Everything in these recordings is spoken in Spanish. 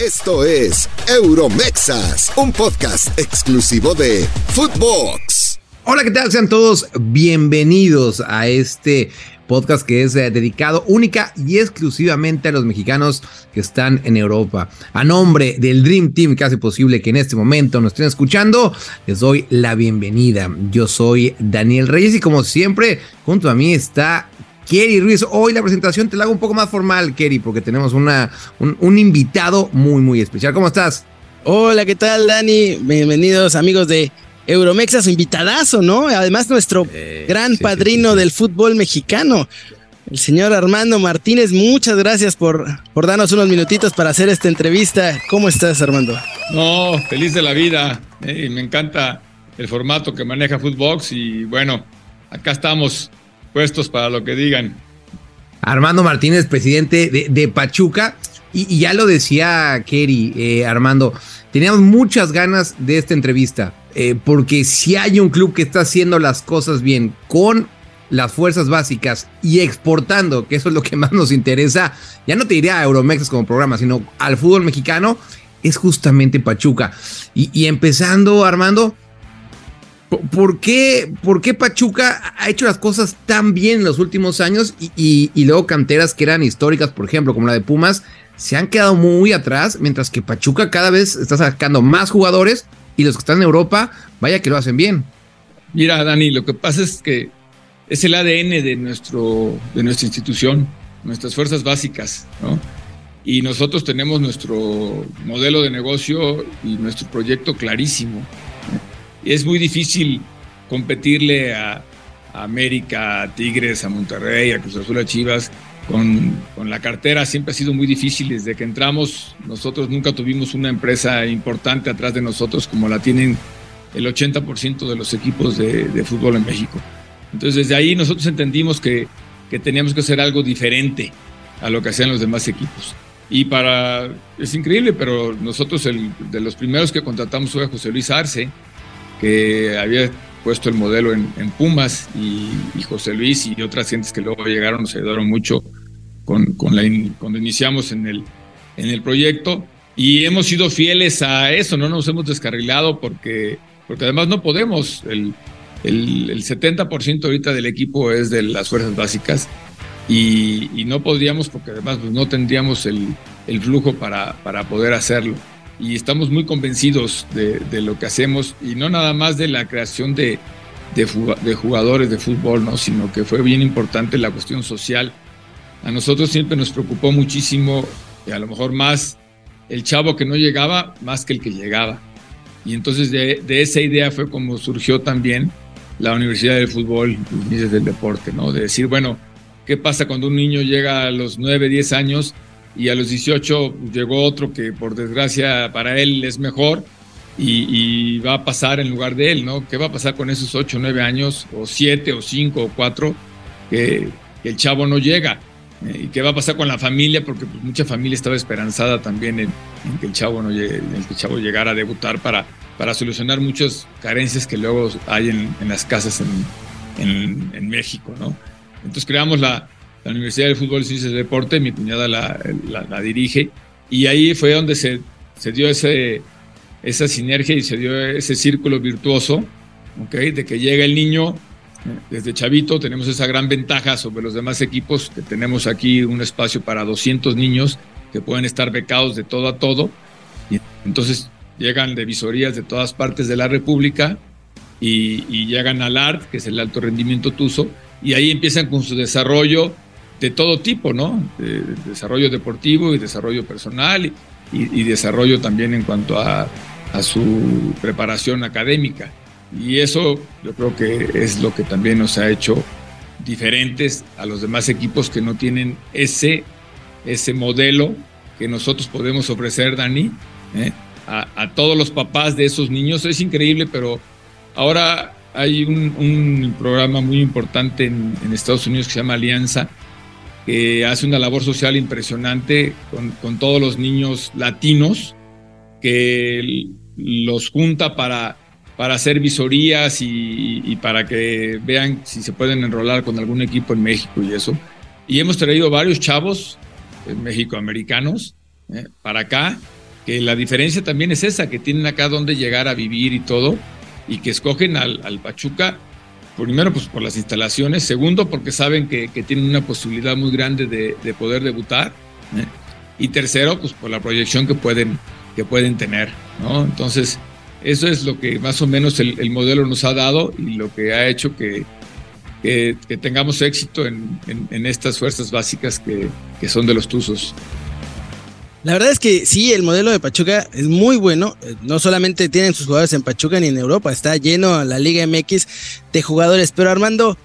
Esto es Euromexas, un podcast exclusivo de Footbox. Hola, ¿qué tal? Sean todos bienvenidos a este podcast que es eh, dedicado única y exclusivamente a los mexicanos que están en Europa. A nombre del Dream Team que hace posible que en este momento nos estén escuchando, les doy la bienvenida. Yo soy Daniel Reyes y como siempre, junto a mí está Kerry Ruiz. Hoy la presentación te la hago un poco más formal, Kerry, porque tenemos una, un, invitado muy, muy especial. ¿Cómo estás? Hola, ¿qué tal, Dani? Bienvenidos, amigos de Euromexa, su invitadazo, ¿no? Además, nuestro eh, gran padrino del fútbol mexicano, el señor Armando Martínez. Muchas gracias por, por darnos unos minutitos para hacer esta entrevista. ¿Cómo estás, Armando? No, feliz de la vida. Eh, me encanta el formato que maneja Footbox y bueno, acá estamos puestos para lo que digan. Armando Martínez, presidente de, Pachuca. Y, ya lo decía Kerry, eh, Armando, teníamos muchas ganas de esta entrevista, eh, porque si hay un club que está haciendo las cosas bien con las fuerzas básicas y exportando, que eso es lo que más nos interesa, ya no te diría a Euromex como programa, sino al fútbol mexicano, es justamente Pachuca. y empezando, Armando, ¿Por qué, ¿Por qué Pachuca ha hecho las cosas tan bien en los últimos años y, luego canteras que eran históricas, por ejemplo, como la de Pumas, se han quedado muy atrás, mientras que Pachuca cada vez está sacando más jugadores y los que están en Europa, vaya que lo hacen bien. Mira, Dani, lo que pasa es que es el ADN de, nuestro, de nuestra institución, nuestras fuerzas básicas, ¿no? Y nosotros tenemos nuestro modelo de negocio y nuestro proyecto clarísimo es muy difícil competirle a, América, a Tigres, a Monterrey, a Cruz Azul, a Chivas. Con, con, la cartera siempre ha sido muy difícil. Desde que entramos, nosotros nunca tuvimos una empresa importante atrás de nosotros como la tienen el 80% de los equipos de, de, fútbol en México. Entonces, desde ahí nosotros entendimos que, que teníamos que hacer algo diferente a lo que hacían los demás equipos. Y para, es increíble, pero nosotros el, de los primeros que contratamos fue a José Luis Arce, que había puesto el modelo en, Pumas y, José Luis y otras gentes que luego llegaron nos ayudaron mucho con, con la cuando iniciamos en el, en el proyecto. Y hemos sido fieles a eso, no nos hemos descarrilado porque, porque además no podemos, el, el, el 70% ahorita del equipo es de las fuerzas básicas y, y no podríamos porque además pues, no tendríamos el, el flujo para, para poder hacerlo y estamos muy convencidos de, lo que hacemos y no nada más de la creación de, de, jugadores de fútbol, ¿no? sino que fue bien importante la cuestión social. A nosotros siempre nos preocupó muchísimo, y a lo mejor más el chavo que no llegaba, más que el que llegaba. Y entonces de, esa idea fue como surgió también la Universidad del Fútbol y del Deporte, ¿no? De decir, bueno, ¿qué pasa cuando un niño llega a los 9, 10 años y a los 18 llegó otro que por desgracia para él es mejor y, va a pasar en lugar de él, ¿no? ¿Qué va a pasar con esos 8, 9 años o 7 o 5 o 4 que, el chavo no llega? Eh, ¿Y qué va a pasar con la familia? Porque pues, mucha familia estaba esperanzada también en, que el chavo no llegue, en que el chavo llegara a debutar para, para solucionar muchas carencias que luego hay en, las casas en, en México, ¿no? Entonces creamos la, la Universidad del Fútbol y Ciencias de Deporte, mi cuñada la, la, dirige, y ahí fue donde se, se dio ese, esa sinergia y se dio ese círculo virtuoso, ¿okay? de que llega el niño, desde chavito tenemos esa gran ventaja sobre los demás equipos, que tenemos aquí un espacio para 200 niños que pueden estar becados de todo a todo, y entonces llegan de visorías de todas partes de la República y, y llegan al ART, que es el alto rendimiento TUSO, y ahí empiezan con su desarrollo de todo tipo, ¿no? desarrollo deportivo y desarrollo personal y, desarrollo también en cuanto a, su preparación académica. Y eso yo creo que es lo que también nos ha hecho diferentes a los demás equipos que no tienen ese, ese modelo que nosotros podemos ofrecer, Dani, ¿eh? a, todos los papás de esos niños. Es increíble, pero ahora hay un, programa muy importante en, en Estados Unidos que se llama Alianza, que hace una labor social impresionante con, todos los niños latinos, que los junta para, para hacer visorías y, para que vean si se pueden enrolar con algún equipo en México y eso. Y hemos traído varios chavos eh, mexicoamericanos eh, para acá que la diferencia también es esa, que tienen acá donde llegar a vivir y todo, y que escogen al, al Pachuca, primero pues por las instalaciones, segundo porque saben que, que tienen una posibilidad muy grande de, de poder debutar, ¿eh? y tercero pues por la proyección que pueden, que pueden tener, ¿no? Entonces, eso es lo que más o menos el, el modelo nos ha dado y lo que ha hecho que, que, que tengamos éxito en, en, en, estas fuerzas básicas que, que son de los Tuzos. La verdad es que sí, el modelo de Pachuca es muy bueno. No solamente tienen sus jugadores en Pachuca ni en Europa, está lleno la Liga MX de jugadores. Pero Armando,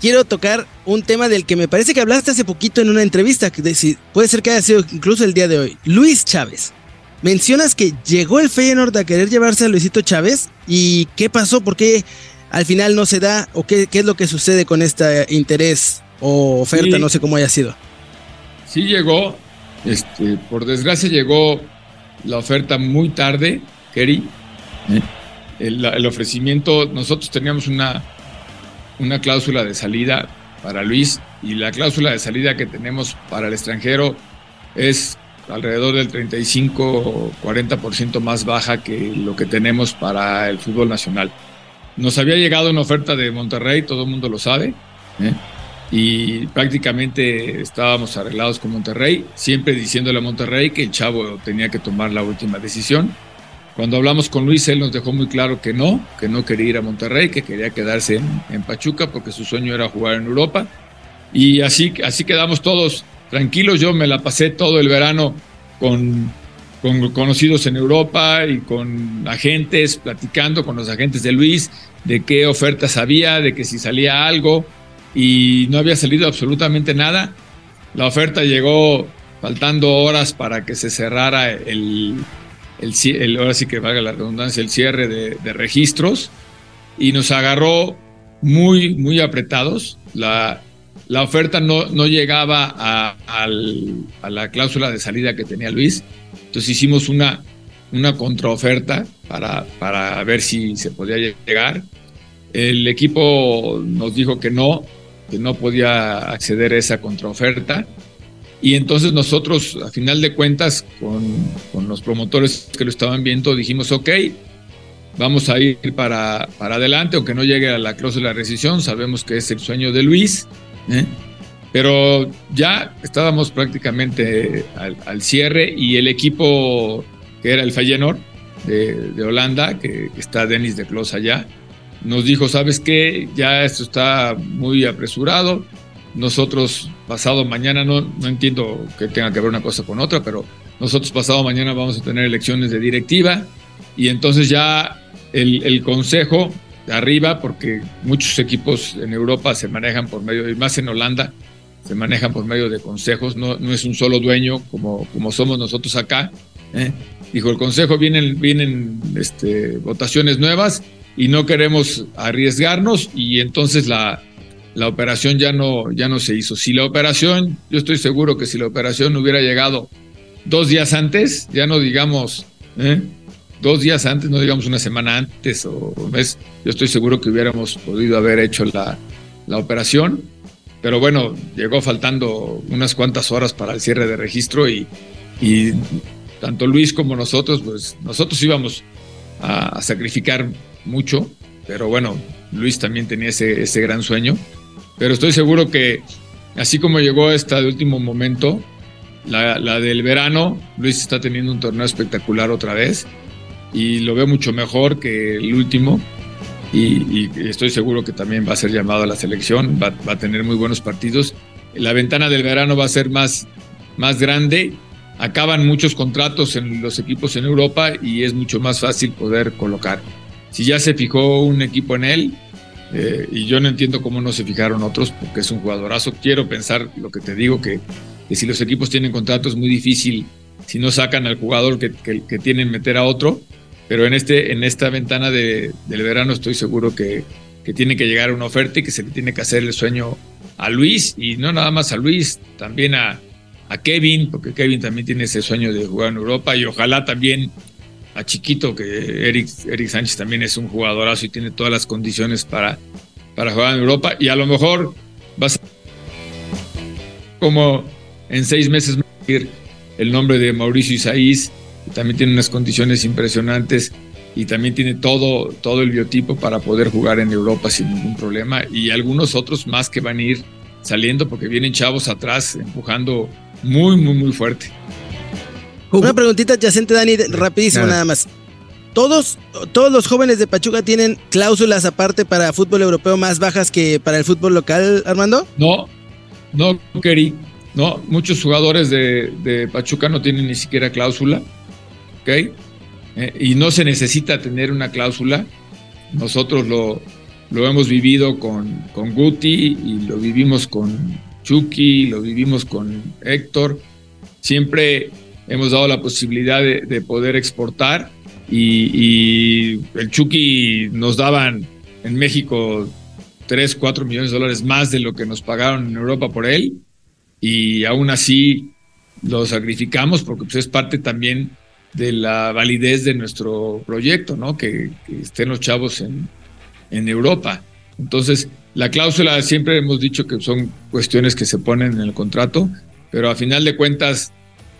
quiero tocar un tema del que me parece que hablaste hace poquito en una entrevista, que puede ser que haya sido incluso el día de hoy. Luis Chávez. Mencionas que llegó el Feyenoord a querer llevarse a Luisito Chávez y qué pasó, por qué al final no se da o qué, qué es lo que sucede con este interés o oferta, sí. no sé cómo haya sido. Sí llegó, este, por desgracia llegó la oferta muy tarde, Kerry. El, el, ofrecimiento, nosotros teníamos una, una cláusula de salida para Luis y la cláusula de salida que tenemos para el extranjero es alrededor del 35 40% más baja que lo que tenemos para el fútbol nacional. Nos había llegado una oferta de Monterrey, todo el mundo lo sabe. ¿eh? Y prácticamente estábamos arreglados con Monterrey, siempre diciéndole a Monterrey que el chavo tenía que tomar la última decisión. Cuando hablamos con Luis, él nos dejó muy claro que no, que no quería ir a Monterrey, que quería quedarse en, Pachuca porque su sueño era jugar en Europa. Y así, así quedamos todos tranquilos. Yo me la pasé todo el verano con, con conocidos en Europa y con agentes, platicando con los agentes de Luis de qué ofertas había, de que si salía algo y no había salido absolutamente nada. La oferta llegó faltando horas para que se cerrara el, el, el ahora sí que valga la redundancia, el cierre de, de registros y nos agarró muy, muy apretados. La, la oferta no, no llegaba a, a, la cláusula de salida que tenía Luis. Entonces hicimos una, una contraoferta para, para ver si se podía llegar. El equipo nos dijo que no, que no podía acceder a esa contraoferta. Y entonces nosotros, a final de cuentas, con, con, los promotores que lo estaban viendo, dijimos, ok, vamos a ir para, para adelante, aunque no llegue a la cláusula de rescisión, sabemos que es el sueño de Luis, ¿eh? pero ya estábamos prácticamente al, cierre y el equipo que era el Feyenoord de, Holanda, que, que está Denis de Clos allá, nos dijo, ¿sabes qué? Ya esto está muy apresurado. Nosotros pasado mañana, no, no entiendo que tenga que ver una cosa con otra, pero nosotros pasado mañana vamos a tener elecciones de directiva y entonces ya el, el consejo de arriba, porque muchos equipos en Europa se manejan por medio, y más en Holanda, se manejan por medio de consejos, no, no es un solo dueño como, como somos nosotros acá. ¿eh? Dijo, el consejo vienen, vienen este, votaciones nuevas y no queremos arriesgarnos y entonces la, la operación ya no, ya no se hizo. Si la operación, yo estoy seguro que si la operación hubiera llegado dos días antes, ya no digamos ¿eh? dos días antes, no digamos una semana antes o un mes, yo estoy seguro que hubiéramos podido haber hecho la, la operación. Pero bueno, llegó faltando unas cuantas horas para el cierre de registro y, y tanto Luis como nosotros, pues nosotros íbamos a, a sacrificar mucho, pero bueno, Luis también tenía ese, ese gran sueño. Pero estoy seguro que así como llegó esta de último momento, la, la, del verano, Luis está teniendo un torneo espectacular otra vez y lo veo mucho mejor que el último. Y, y estoy seguro que también va a ser llamado a la selección, va, va, a tener muy buenos partidos. La ventana del verano va a ser más, más grande. Acaban muchos contratos en los equipos en Europa y es mucho más fácil poder colocar si ya se fijó un equipo en él, eh, y yo no entiendo cómo no se fijaron otros, porque es un jugadorazo. Quiero pensar lo que te digo, que, si los equipos tienen contrato es muy difícil si no sacan al jugador que tienen meter a otro, pero en, este, en esta ventana de, del verano estoy seguro que, que tiene que llegar una oferta y que se le tiene que hacer el sueño a Luis, y no nada más a Luis, también a, a Kevin, porque Kevin también tiene ese sueño de jugar en Europa y ojalá también a Chiquito, que Eric, Eric Sánchez también es un jugadorazo y tiene todas las condiciones para, para jugar en Europa. Y a lo mejor va a ser como en seis meses el nombre de Mauricio Isaís, también tiene unas condiciones impresionantes y también tiene todo, todo el biotipo para poder jugar en Europa sin ningún problema y algunos otros más que van a ir saliendo porque vienen chavos atrás empujando muy, muy, muy fuerte. Una preguntita adyacente, Dani, rapidísimo nada más. ¿Todos, ¿Todos los jóvenes de Pachuca tienen cláusulas aparte para fútbol europeo más bajas que para el fútbol local, Armando? No, no, Keri. No, muchos jugadores de, Pachuca no tienen ni siquiera cláusula. ¿Ok? Eh, y no se necesita tener una cláusula. Nosotros lo, lo hemos vivido con, con Guti y lo vivimos con Chucky, lo vivimos con Héctor. Siempre hemos dado la posibilidad de, poder exportar y, el Chucky nos daban en México 3, 4 millones de dólares más de lo que nos pagaron en Europa por él y aún así lo sacrificamos porque pues, es parte también de la validez de nuestro proyecto, ¿no? Que, estén los chavos en, en Europa. Entonces, la cláusula siempre hemos dicho que son cuestiones que se ponen en el contrato, pero a final de cuentas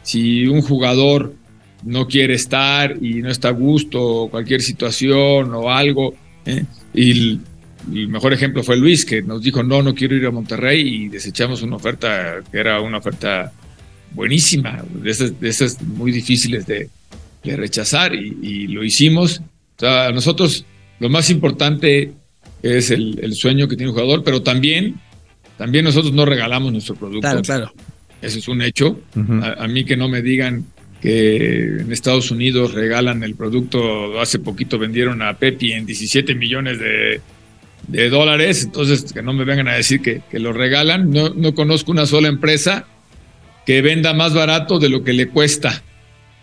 si un jugador no quiere estar y no está a gusto, cualquier situación o algo, ¿eh? y el, mejor ejemplo fue Luis, que nos dijo, no, no quiero ir a Monterrey y desechamos una oferta que era una oferta buenísima, de esas, muy difíciles de, rechazar y, lo hicimos. O sea, a nosotros lo más importante es el, sueño que tiene el jugador, pero también, también nosotros no regalamos nuestro producto. Claro, claro. Eso es un hecho. a, mí que no me digan que en Estados Unidos regalan el producto, hace poquito vendieron a Pepi en 17 millones de, dólares, entonces que no me vengan a decir que, lo regalan. No, no, conozco una sola empresa que venda más barato de lo que le cuesta.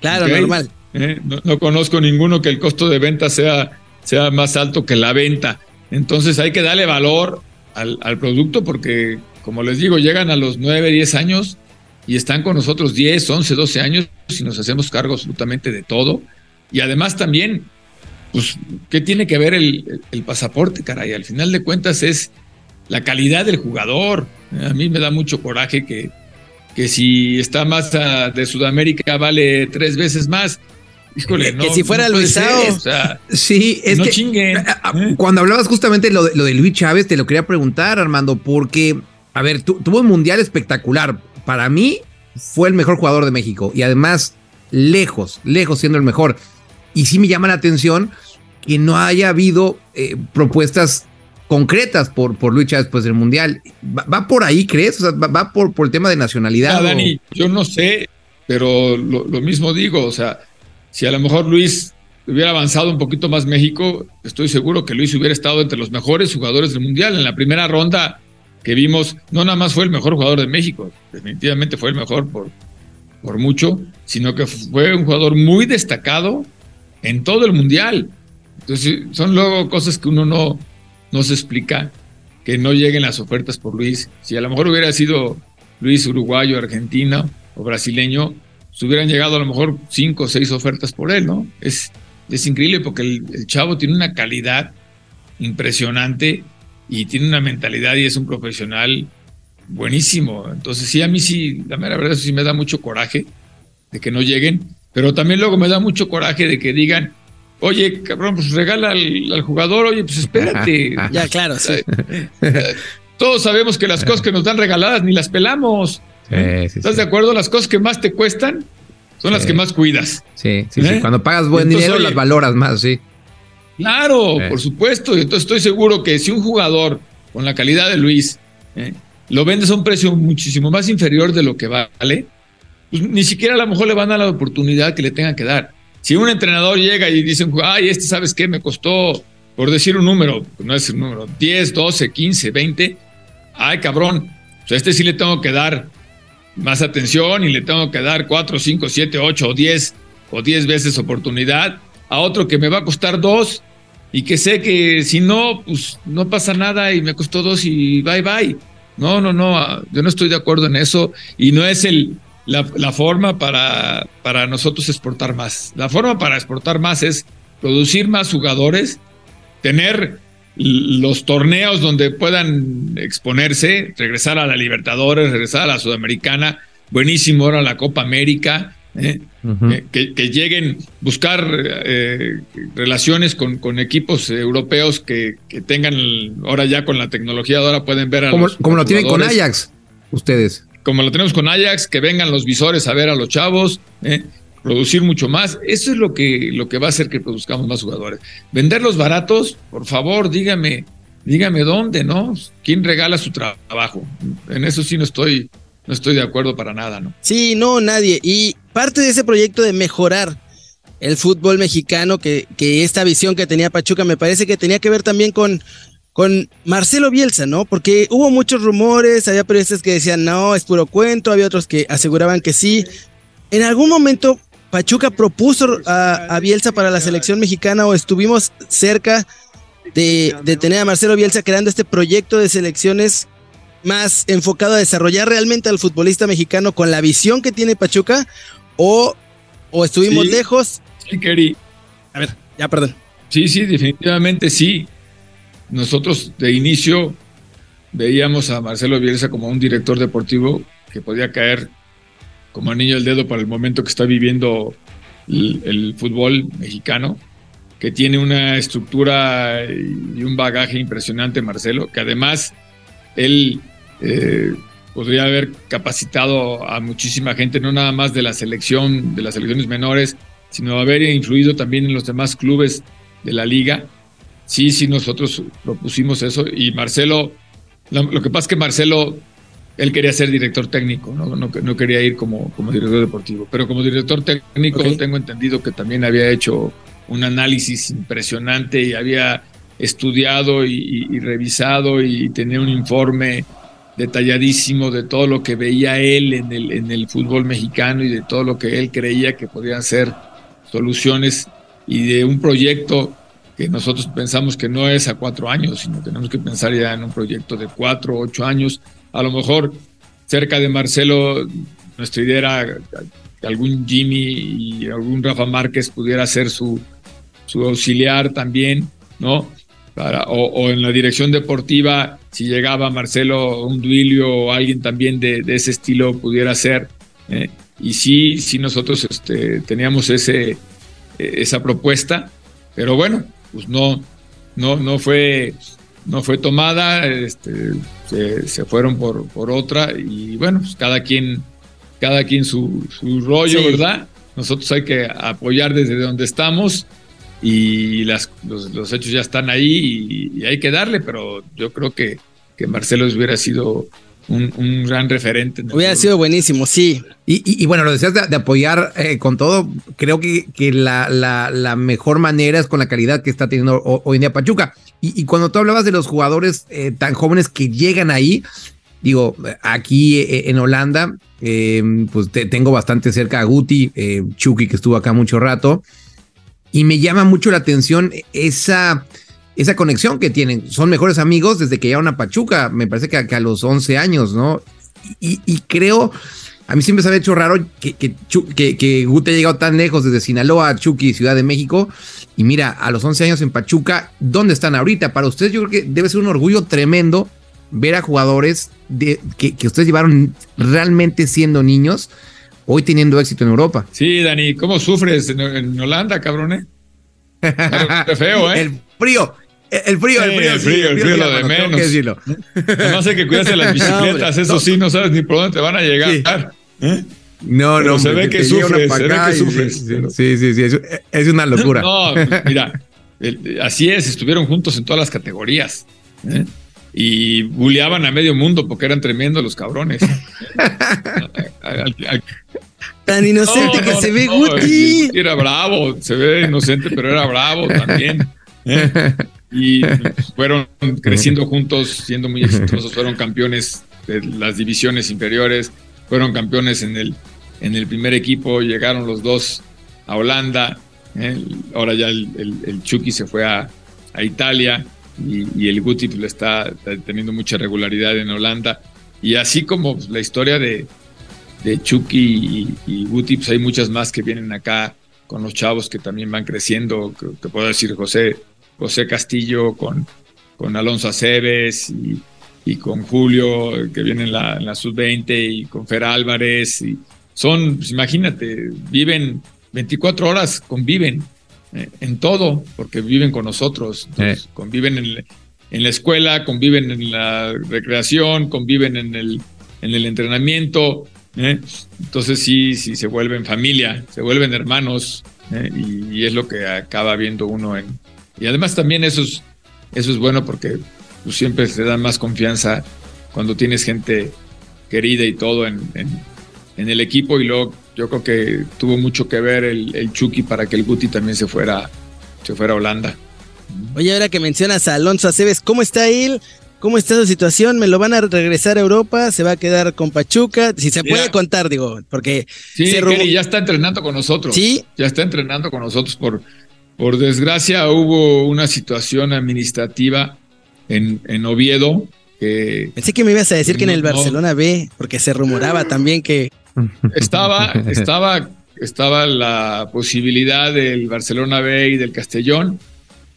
Claro, normal. ¿Eh? No, conozco ninguno que el costo de venta sea, sea más alto que la venta. Entonces hay que darle valor al, al producto porque, como les digo, llegan a los 9, 10 años y están con nosotros 10, 11, 12 años y nos hacemos cargo absolutamente de todo. Y además también, pues, ¿qué tiene que ver el, pasaporte, caray? Al final de cuentas es la calidad del jugador. A mí me da mucho coraje que, que si está más de Sudamérica vale tres veces más. Híjole, que si fuera Luis Chávez. sí, es que chinguen. ¿eh? Cuando hablabas justamente lo de, lo de Luis Chávez, te lo quería preguntar, Armando, porque, a ver, tuvo un mundial espectacular para mí fue el mejor jugador de México y además lejos, lejos siendo el mejor. Y sí me llama la atención que no haya habido eh, propuestas concretas por, por Luis Chávez después del Mundial. ¿Va, por ahí, crees? O sea, ¿va, por, por el tema de nacionalidad? Dani, yo no sé, pero lo, lo, mismo digo, o sea, si a lo mejor Luis hubiera avanzado un poquito más México, estoy seguro que Luis hubiera estado entre los mejores jugadores del Mundial. En la primera ronda que vimos, no nada más fue el mejor jugador de México, definitivamente fue el mejor por, por mucho, sino que fue un jugador muy destacado en todo el mundial. Entonces, son luego cosas que uno no, no se explica, que no lleguen las ofertas por Luis. Si a lo mejor hubiera sido Luis uruguayo, argentino o brasileño, se hubieran llegado a lo mejor cinco o seis ofertas por él, ¿no? Es, es increíble porque el chavo tiene una calidad impresionante y tiene una mentalidad y es un profesional buenísimo. Entonces sí, a mí sí, la mera verdad, sí me da mucho coraje de que no lleguen, pero también luego me da mucho coraje de que digan, oye, cabrón, pues regala al, jugador, oye, pues espérate. ya, claro, sí. Todos sabemos que las cosas que nos dan regaladas ni las pelamos. ¿Estás de acuerdo? Las cosas que más te cuestan son las que más cuidas. Sí, sí, sí. ¿Eh? Cuando pagas buen dinero, las valoras más, sí. Claro, por supuesto. Entonces estoy seguro que si un jugador con la calidad de Luis ¿eh? lo vendes a un precio muchísimo más inferior de lo que vale, pues ni siquiera a lo mejor le van a dar la oportunidad que le tengan que dar. Si un entrenador llega y dice, ay, este sabes qué, me costó, por decir un número, no es un número, 10, 12, 15, 20, ay cabrón, pues a este sí le tengo que dar más atención y le tengo que dar 4, 5, 7, 8 o 10 o 10 veces oportunidad a otro que me va a costar dos y que sé que si no, pues no pasa nada y me costó dos y bye bye. No, no, no, ah, yo no estoy de acuerdo en eso y no es el, la, forma para, para nosotros exportar más. La forma para exportar más es producir más jugadores, tener los torneos donde puedan exponerse, regresar a la Libertadores, regresar a la Sudamericana, buenísimo ahora la Copa América, ¿eh? que, lleguen, buscar eh, relaciones con, con, equipos europeos que, tengan, ahora ya con la tecnología, ahora pueden ver a como, los, Como lo tienen con Ajax, ustedes. Como lo tenemos con Ajax, que vengan los visores a ver a los chavos, ¿eh? producir mucho más. Eso es lo que, lo que va a hacer que produzcamos más jugadores. Venderlos baratos, por favor, dígame, dígame dónde, ¿no? ¿Quién regala su trabajo? En eso sí no estoy, no estoy de acuerdo para nada, ¿no? Sí, no, nadie. Y parte de ese proyecto de mejorar el fútbol mexicano, que, que esta visión que tenía Pachuca me parece que tenía que ver también con, con Marcelo Bielsa, ¿no? Porque hubo muchos rumores, había periodistas que decían, no, es puro cuento, había otros que aseguraban que sí. En algún momento Pachuca propuso a, Bielsa para la selección mexicana o estuvimos cerca de, de, tener a Marcelo Bielsa creando este proyecto de selecciones más enfocado a desarrollar realmente al futbolista mexicano con la visión que tiene Pachuca o, o estuvimos lejos. Sí, Keri. A ver, ya perdón. Sí, sí, definitivamente sí. Nosotros de inicio veíamos a Marcelo Bielsa como un director deportivo que podía caer como anillo al dedo para el momento que está viviendo el, fútbol mexicano, que tiene una estructura y un bagaje impresionante, Marcelo, que además él eh, podría haber capacitado a muchísima gente, no nada más de la selección, de las selecciones menores, sino haber influido también en los demás clubes de la liga. Sí, sí, nosotros propusimos eso. Y Marcelo, lo, que pasa es que Marcelo, él quería ser director técnico, no, no, quería ir como, como director deportivo, pero como director técnico tengo entendido que también había hecho un análisis impresionante y había estudiado y revisado y tenía un informe detalladísimo de todo lo que veía él en el, en el fútbol mexicano y de todo lo que él creía que podían ser soluciones y de un proyecto que nosotros pensamos que no es a cuatro años, sino tenemos que pensar ya en un proyecto de cuatro, ocho años. A lo mejor cerca de Marcelo, nuestra idea era que algún Jimmy y algún Rafa Márquez pudiera ser su, su auxiliar también, ¿no? o, en la dirección deportiva, si llegaba Marcelo, un Duilio o alguien también de, ese estilo pudiera ser. ¿eh? Y sí, sí nosotros este, teníamos ese, esa propuesta, pero bueno, pues no, no, no fue, no fue tomada, este, se, fueron por, por otra y bueno, pues cada quien, cada quien su, su rollo, ¿verdad? Nosotros hay que apoyar desde donde estamos y las, los, hechos ya están ahí y, hay que darle, pero yo creo que, que Marcelo hubiera sido un, gran referente. hubiera sido buenísimo, sí. Y, bueno, lo decías de, apoyar eh, con todo, creo que, que la, la, mejor manera es con la calidad que está teniendo hoy en día Pachuca. Y, cuando tú hablabas de los jugadores eh, tan jóvenes que llegan ahí, digo, aquí eh, en Holanda, pues tengo bastante cerca a Guti, Chucky que estuvo acá mucho rato y me llama mucho la atención esa, esa conexión que tienen. Son mejores amigos desde que llegaron a Pachuca, me parece que, a, los 11 años, ¿no? Y, creo, a mí siempre se me ha hecho raro que, que, que, Gute haya llegado tan lejos desde Sinaloa, Chucky, Ciudad de México. Y mira, a los 11 años en Pachuca, ¿dónde están ahorita? Para ustedes yo creo que debe ser un orgullo tremendo ver a jugadores de, que, ustedes llevaron realmente siendo niños hoy teniendo éxito en Europa. Sí, Dani, ¿cómo sufres en, Holanda, cabrón? Eh? Qué feo, ¿eh? El frío. El frío, el frío, el frío, el frío, lo de menos. Que decirlo. Además hay que cuidarse las bicicletas, eso sí, no sabes ni por dónde te van a llegar. ¿Eh? No, no, se ve que sufres, se ve que sufres. Sí, sí, sí, es, una locura. No, mira, así es, estuvieron juntos en todas las categorías. ¿eh? Y buleaban a medio mundo porque eran tremendos los cabrones. Tan inocente que se ve Guti. Era bravo, se ve inocente, pero era bravo también. ¿eh? Y fueron creciendo juntos, siendo muy exitosos, fueron campeones de las divisiones inferiores, fueron campeones en el, en el primer equipo, llegaron los dos a Holanda, ¿eh? ahora ya el, el, Chucky se fue a, a Italia y, el Guti pues, está teniendo mucha regularidad en Holanda. Y así como la historia de, de Chucky y, Guti, pues hay muchas más que vienen acá con los chavos que también van creciendo. Te puedo decir José, José Castillo con, con Alonso Aceves y, con Julio, que viene en la, la sub-20, y con Fer Álvarez. Y, son, pues, imagínate, viven 24 horas, conviven eh, en todo, porque viven con nosotros, conviven en, en, la escuela, conviven en la recreación, conviven en el, en el entrenamiento, entonces sí, sí se vuelven familia, se vuelven hermanos, y, y, es lo que acaba viendo uno en... Y además también eso es, eso es bueno porque pues, siempre te da más confianza cuando tienes gente querida y todo en, en, el equipo y luego yo creo que tuvo mucho que ver el, el, Chucky para que el Guti también se fuera, se fuera a Holanda. Oye, ahora que mencionas a Alonso Aceves, ¿cómo está él? ¿Cómo está la situación? ¿Me lo van a regresar a Europa? ¿Se va a quedar con Pachuca? Si se puede contar, digo, porque... Sí, ya está entrenando con nosotros. Sí. Ya está entrenando con nosotros. Por, por desgracia hubo una situación administrativa en, en Oviedo Pensé que me ibas a decir que en el Barcelona B, porque se rumoraba también que... Estaba, estaba, estaba la posibilidad del Barcelona B y del Castellón.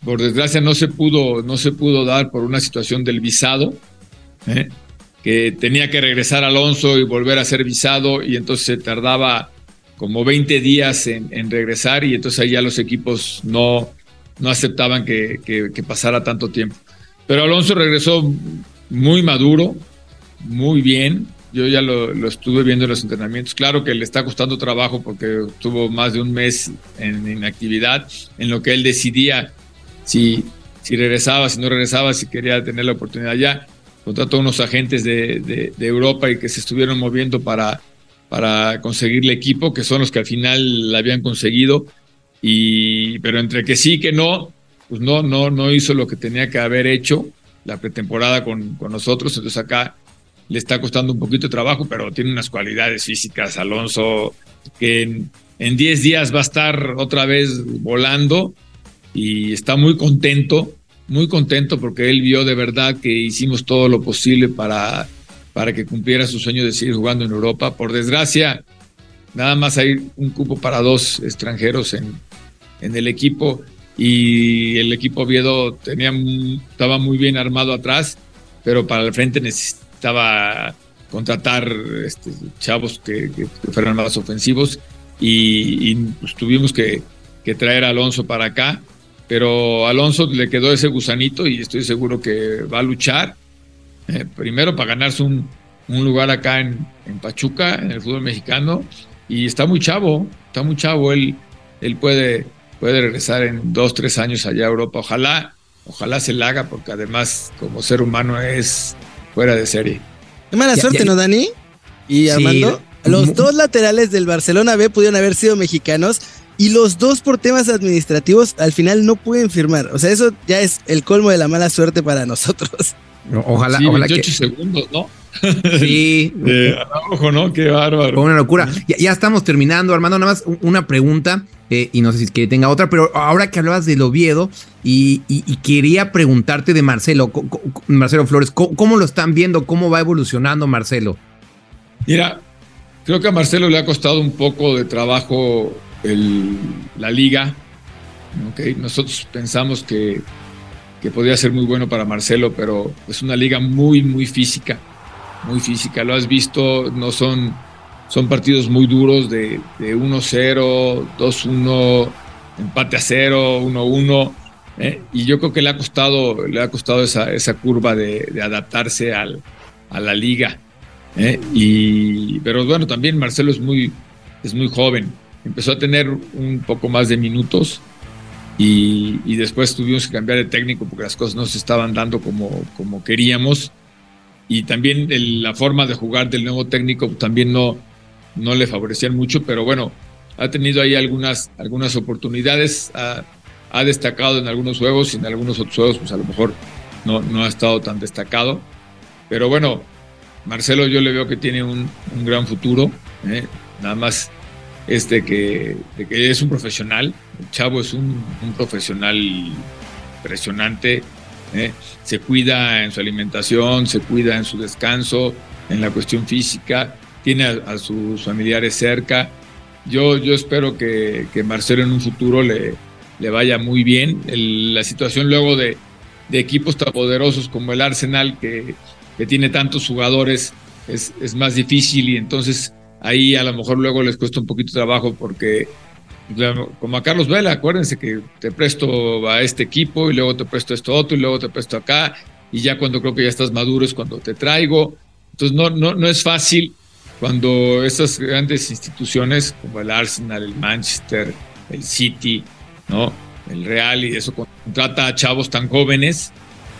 Por desgracia no se pudo, no se pudo dar por una situación del visado, ¿eh? que tenía que regresar Alonso y volver a ser visado y entonces se tardaba como 20 días en, regresar y entonces ahí ya los equipos no, no aceptaban que, que pasara tanto tiempo. Pero Alonso regresó muy maduro, muy bien. Yo ya lo, estuve viendo en los entrenamientos. Claro que le está costando trabajo porque tuvo más de un mes en inactividad, en lo que él decidía si, si regresaba, si no regresaba, si quería tener la oportunidad ya. Contrató unos agentes de, Europa y que se estuvieron moviendo para, para conseguirle equipo, que son los que al final la habían conseguido. Y, pero entre que sí que no, pues no, no, no hizo lo que tenía que haber hecho la pretemporada con, con nosotros, entonces acá le está costando un poquito de trabajo, pero tiene unas cualidades físicas, Alonso, que en 10 días va a estar otra vez volando y está muy contento, muy contento porque él vio de verdad que hicimos todo lo posible para, para que cumpliera su sueño de seguir jugando en Europa. Por desgracia, nada más hay un cupo para dos extranjeros en, en el equipo y el equipo Oviedo tenía, estaba muy bien armado atrás, pero para el frente necesitaba contratar este, chavos que, fueran más ofensivos y, pues, tuvimos que, traer a Alonso para acá, pero a Alonso le quedó ese gusanito y estoy seguro que va a luchar, eh, primero para ganarse un, lugar acá en, en, Pachuca, en el fútbol mexicano, y está muy chavo, está muy chavo, él, él puede puede regresar en dos, tres años allá a Europa. Ojalá, ojalá se la haga, porque además, como ser humano, es fuera de serie. Qué mala suerte, ¿no, Dani? Y Armando. Los dos laterales del Barcelona B pudieron haber sido mexicanos y los dos por temas administrativos al final no pueden firmar. O sea, eso ya es el colmo de la mala suerte para nosotros. Ojalá, sí, 28 segundos, ¿no? Sí. ojo, ¿no? Qué bárbaro. Una locura. Ya, estamos terminando, Armando. Nada más una pregunta, eh, y no sé si que tenga otra, pero ahora que hablabas del Oviedo, y, quería preguntarte de Marcelo, Marcelo Flores, ¿cómo, lo están viendo? ¿Cómo va evolucionando Marcelo? Mira, creo que a Marcelo le ha costado un poco de trabajo la liga. Okay. Nosotros pensamos que, que podría ser muy bueno para Marcelo, pero es una liga muy, muy física muy física. Lo has visto, no son, son partidos muy duros de, 1-0, 2-1, empate a 0, 1-1. ¿eh? Y yo creo que le ha costado, le ha costado esa, esa curva de, adaptarse al, a la liga. ¿eh? Y, pero bueno, también Marcelo es muy, es muy joven. Empezó a tener un poco más de minutos y, y, después tuvimos que cambiar de técnico porque las cosas no se estaban dando como, como queríamos y también la forma de jugar del nuevo técnico también no, no le favorecían mucho, pero bueno, ha tenido ahí algunas, algunas oportunidades, ha, destacado en algunos juegos y en algunos otros juegos pues a lo mejor no, no ha estado tan destacado, pero bueno, Marcelo yo le veo que tiene un, gran futuro, ¿eh? nada más este que, que, es un profesional, el chavo es un, un profesional impresionante, ¿eh? se cuida en su alimentación, se cuida en su descanso, en la cuestión física, tiene a, sus familiares cerca. Yo, yo espero que, Marcelo en un futuro le, le vaya muy bien. la situación luego de, equipos tan poderosos como el Arsenal, que, que tiene tantos jugadores, es, es, más difícil y entonces ahí a lo mejor luego les cuesta un poquito trabajo porque como a Carlos Vela, acuérdense que te presto a este equipo y luego te presto esto otro y luego te presto acá y ya cuando creo que ya estás maduro es cuando te traigo. Entonces no, no, no es fácil cuando estas grandes instituciones como el Arsenal, el Manchester, el City, ¿no? el Real y eso contrata a chavos tan jóvenes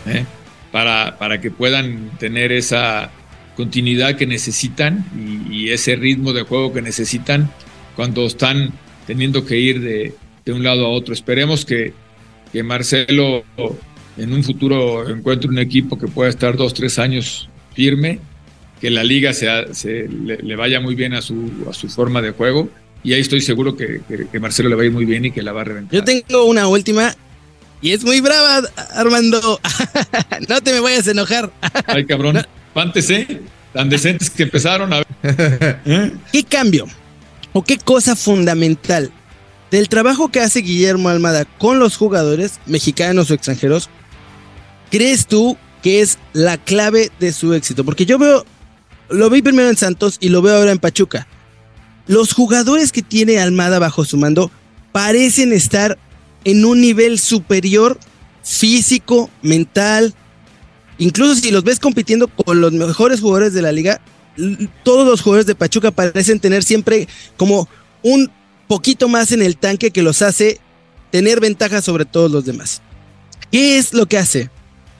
¿eh? para, para que puedan tener esa continuidad que necesitan y, ese ritmo de juego que necesitan cuando están teniendo que ir de, de un lado a otro. Esperemos que, que, Marcelo en un futuro encuentre un equipo que pueda estar dos, tres años firme, que la liga se, se le, vaya muy bien a su, a su forma de juego y ahí estoy seguro que, que, Marcelo le va a ir muy bien y que la va a reventar. Yo tengo una última y es muy brava, Armando. no te me vayas a enojar. Ay, cabrón. ¿Eh? tan decentes que empezaron a ver. ¿Eh? ¿Qué cambio o qué cosa fundamental del trabajo que hace Guillermo Almada con los jugadores mexicanos o extranjeros crees tú que es la clave de su éxito? Porque yo veo, lo vi primero en Santos y lo veo ahora en Pachuca. Los jugadores que tiene Almada bajo su mando parecen estar en un nivel superior físico, mental, Incluso si los ves compitiendo con los mejores jugadores de la liga, todos los jugadores de Pachuca parecen tener siempre como un poquito más en el tanque que los hace tener ventaja sobre todos los demás. ¿Qué es lo que hace?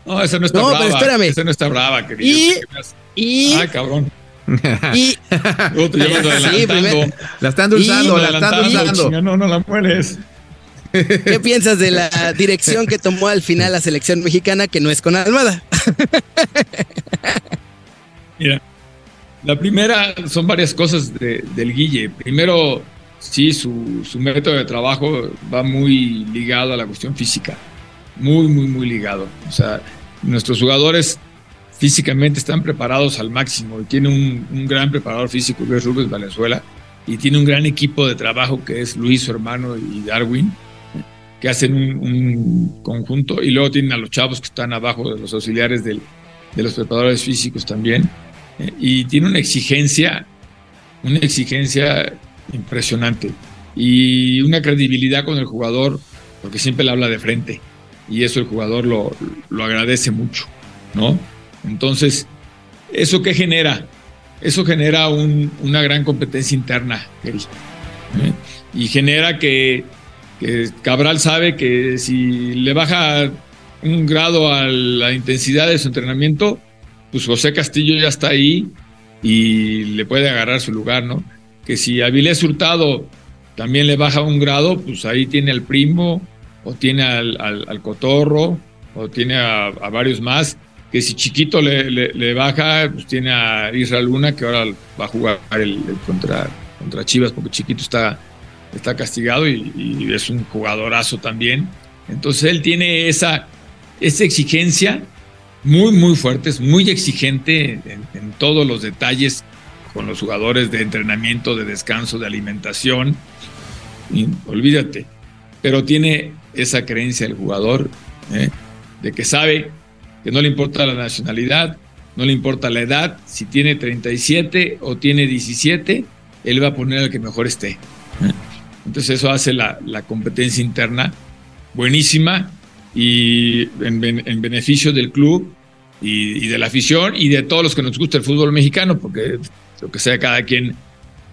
No, eso no está no, Pero espérame. Eso no está brava, querido. Y, y, Ay, cabrón. Y, la están dulzando, la están dulzando. No, no la mueres. ¿Qué piensas de la dirección que tomó al final la selección mexicana que no es con Almada? Mira, la primera son varias cosas del Guille. Primero, sí, su, su, método de trabajo va muy ligado a la cuestión física. Muy, muy, muy ligado. O sea, nuestros jugadores físicamente están preparados al máximo y tiene un, un gran preparador físico que es Rubens Valenzuela y tiene un gran equipo de trabajo que es Luis, su hermano, y Darwin que hacen un, conjunto y luego tienen a los chavos que están abajo de los auxiliares de los preparadores físicos también. Eh, y tiene una exigencia, una exigencia impresionante y una credibilidad con el jugador, porque siempre le habla de frente y eso el jugador lo, lo agradece mucho, ¿no? Entonces, ¿eso qué genera? Eso genera una gran competencia interna, ¿eh? y genera que que Cabral sabe que si le baja un grado a la intensidad de su entrenamiento, pues José Castillo ya está ahí y le puede agarrar su lugar, ¿no? Que si Avilés Hurtado también le baja un grado, pues ahí tiene al primo, o tiene al, cotorro, o tiene a, varios más. Que si Chiquito le, baja, pues tiene a Israel Luna, que ahora va a jugar el, contra, contra Chivas, porque Chiquito está está castigado y, es un jugadorazo también. Entonces él tiene esa, esa exigencia muy, muy fuerte, es muy exigente en, todos los detalles con los jugadores de entrenamiento, de descanso, de alimentación. olvídate, pero tiene esa creencia el jugador ¿eh? de que sabe que no le importa la nacionalidad, no le importa la edad, si tiene 37 o tiene 17, él va a poner al que mejor esté. Entonces eso hace la, competencia interna buenísima y en, beneficio del club y, de la afición y de todos los que nos gusta el fútbol mexicano, porque lo que sea cada quien,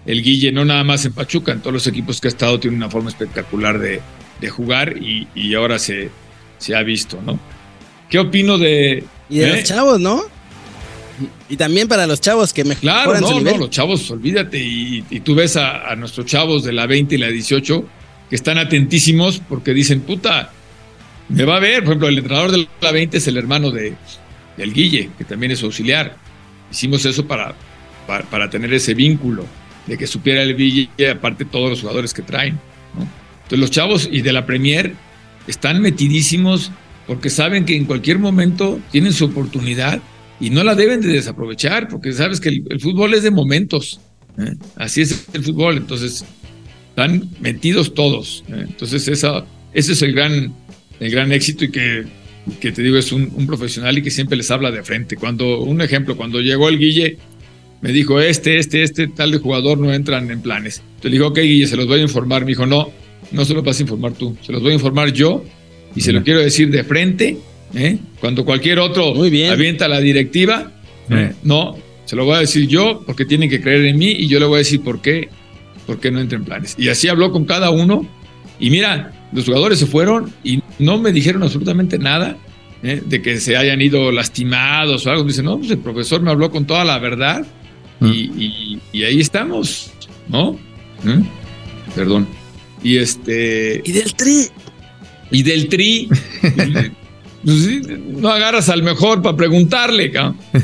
el Guille no nada más en Pachuca, en todos los equipos que ha estado tiene una forma espectacular de, jugar y, ahora se, se ha visto, ¿no? ¿Qué opino de... Y de los eh? chavos, ¿no? Y también para los chavos que me Claro, no, no, los chavos, olvídate. Y, tú ves a, nuestros chavos de la 20 y la 18 que están atentísimos porque dicen, puta, me va a ver. Por ejemplo, el entrenador de la 20 es el hermano de, del Guille, que también es auxiliar. Hicimos eso para, para, tener ese vínculo de que supiera el Guille, aparte todos los jugadores que traen. Entonces, los chavos y de la Premier están metidísimos porque saben que en cualquier momento tienen su oportunidad y no la deben de desaprovechar, porque sabes que el, fútbol es de momentos. ¿eh? Así es el fútbol, entonces están metidos todos. ¿eh? Entonces esa, ese es el gran, el gran éxito y que, te digo, es un, profesional y que siempre les habla de frente. Cuando, un ejemplo, cuando llegó el Guille, me dijo, este, este, este, tal de jugador no entran en planes. Entonces le dije, ok, Guille, se los voy a informar. Me dijo, no, no se los vas a informar tú, se los voy a informar yo y se lo quiero decir de frente. ¿Eh? Cuando cualquier otro avienta la directiva, no, se lo voy a decir yo porque tienen que creer en mí y yo le voy a decir por qué, por qué no entra en planes. Y así habló con cada uno. Y mira, los jugadores se fueron y no me dijeron absolutamente nada ¿eh? de que se hayan ido lastimados o algo. Me dicen, no, pues el profesor me habló con toda la verdad y, ahí estamos, ¿no? ¿Eh? Perdón. Y este. Y del tri. Y del tri. Pues no agarras al mejor para preguntarle,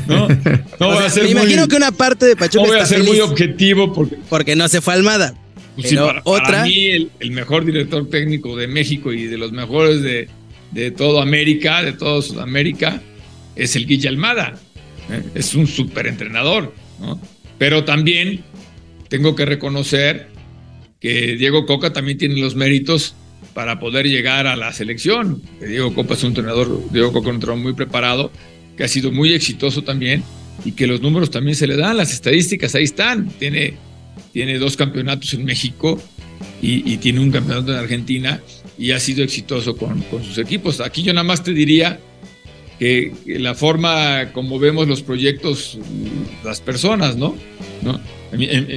¿no? No voy a ser me imagino que una parte de Pachuca. No voy a ser muy objetivo porque. Porque no se fue Almada. Pues para, otra. mí, el, mejor director técnico de México y de los mejores de, de toda América, de toda Sudamérica, es el Guille Almada. ¿eh? Es un súper entrenador, ¿no? Pero también tengo que reconocer que Diego Coca también tiene los méritos para poder llegar a la selección. Diego Coca es un entrenador, Diego Coca es un entrenador muy preparado, que ha sido muy exitoso también y que los números también se le dan, las estadísticas ahí están. Tiene, tiene dos campeonatos en México y, tiene un campeonato en Argentina y ha sido exitoso con, con sus equipos. Aquí yo nada más te diría que, la forma como vemos los proyectos, las personas, ¿no? ¿No?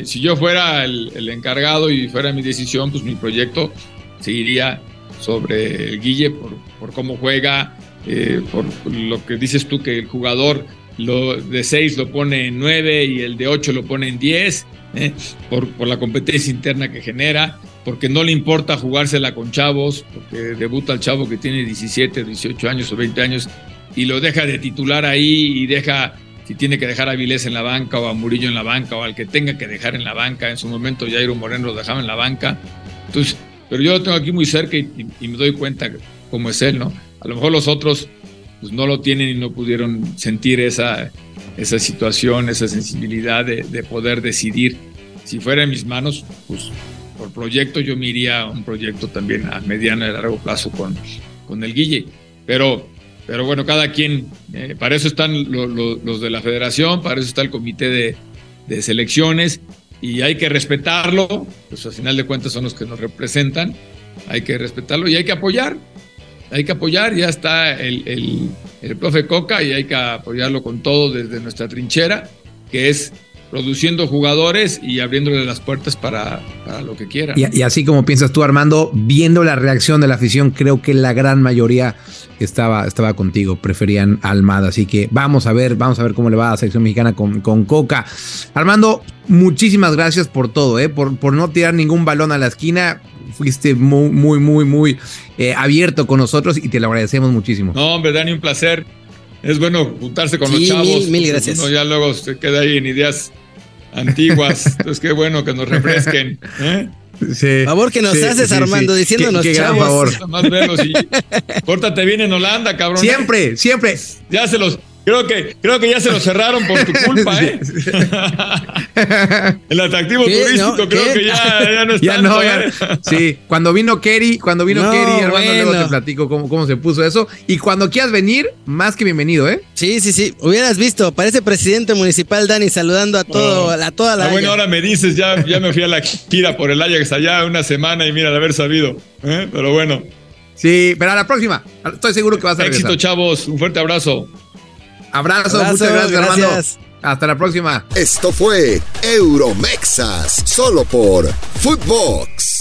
Si yo fuera el encargado y fuera mi decisión, pues mi proyecto seguiría sobre el Guille por, por cómo juega, eh, por lo que dices tú que el jugador lo, de 6 lo pone en 9 y el de 8 lo pone en 10, eh, por, por, la competencia interna que genera, porque no le importa jugársela con chavos, porque debuta el chavo que tiene 17, 18 años o 20 años y lo deja de titular ahí y deja, si tiene que dejar a Vilés en la banca o a Murillo en la banca o al que tenga que dejar en la banca, en su momento Jairo Moreno lo dejaba en la banca. Entonces, pero yo lo tengo aquí muy cerca y, me doy cuenta cómo es él, ¿no? A lo mejor los otros pues, no lo tienen y no pudieron sentir esa, esa situación, esa sensibilidad de, poder decidir. Si fuera en mis manos, pues por proyecto yo me iría a un proyecto también a mediano y largo plazo con, con el Guille. Pero, pero bueno, cada quien, eh, para eso están los de la federación, para eso está el comité de, de selecciones y hay que respetarlo, pues al final de cuentas son los que nos representan, hay que respetarlo y hay que apoyar, hay que apoyar, ya está el, el, el profe Coca y hay que apoyarlo con todo desde nuestra trinchera, que es produciendo jugadores y abriéndole las puertas para, lo que quieran. Y, así como piensas tú, Armando, viendo la reacción de la afición, creo que la gran mayoría estaba, estaba contigo, preferían Almada. Así que vamos a ver, vamos a ver cómo le va a la selección mexicana con, con Coca. Armando, muchísimas gracias por todo, ¿eh? por, por no tirar ningún balón a la esquina. Fuiste muy, muy, muy, muy eh, abierto con nosotros y te lo agradecemos muchísimo. No, hombre, Dani, un placer es bueno juntarse con los chavos. Mil, gracias. Uno ya luego se queda ahí en ideas antiguas. Entonces, qué bueno que nos refresquen. ¿eh? Sí, favor que nos haces, Armando, diciéndonos qué, chavos. favor. Más verlos y córtate bien en Holanda, cabrón. Siempre, siempre. Ya se los, Creo que, creo que ya se lo cerraron por tu culpa, ¿eh? El atractivo turístico creo que ya, ya, no está. Ya no. Sí, cuando vino Kerry, cuando vino Kerry, hermano, luego te platico cómo, cómo se puso eso. Y cuando quieras venir, más que bienvenido, ¿eh? Sí, sí, sí. Hubieras visto, parece presidente municipal Dani saludando a todo, a toda la. Ah, bueno, ahora me dices, ya, ya me fui a la gira por el Ajax allá una semana y mira de haber sabido. ¿eh? Pero bueno. Sí, pero a la próxima. Estoy seguro que vas a regresar. Éxito, chavos. Un fuerte abrazo. Abrazo, muchas gracias, Armando. Hasta la próxima. Esto fue Euromexas, solo por Footbox.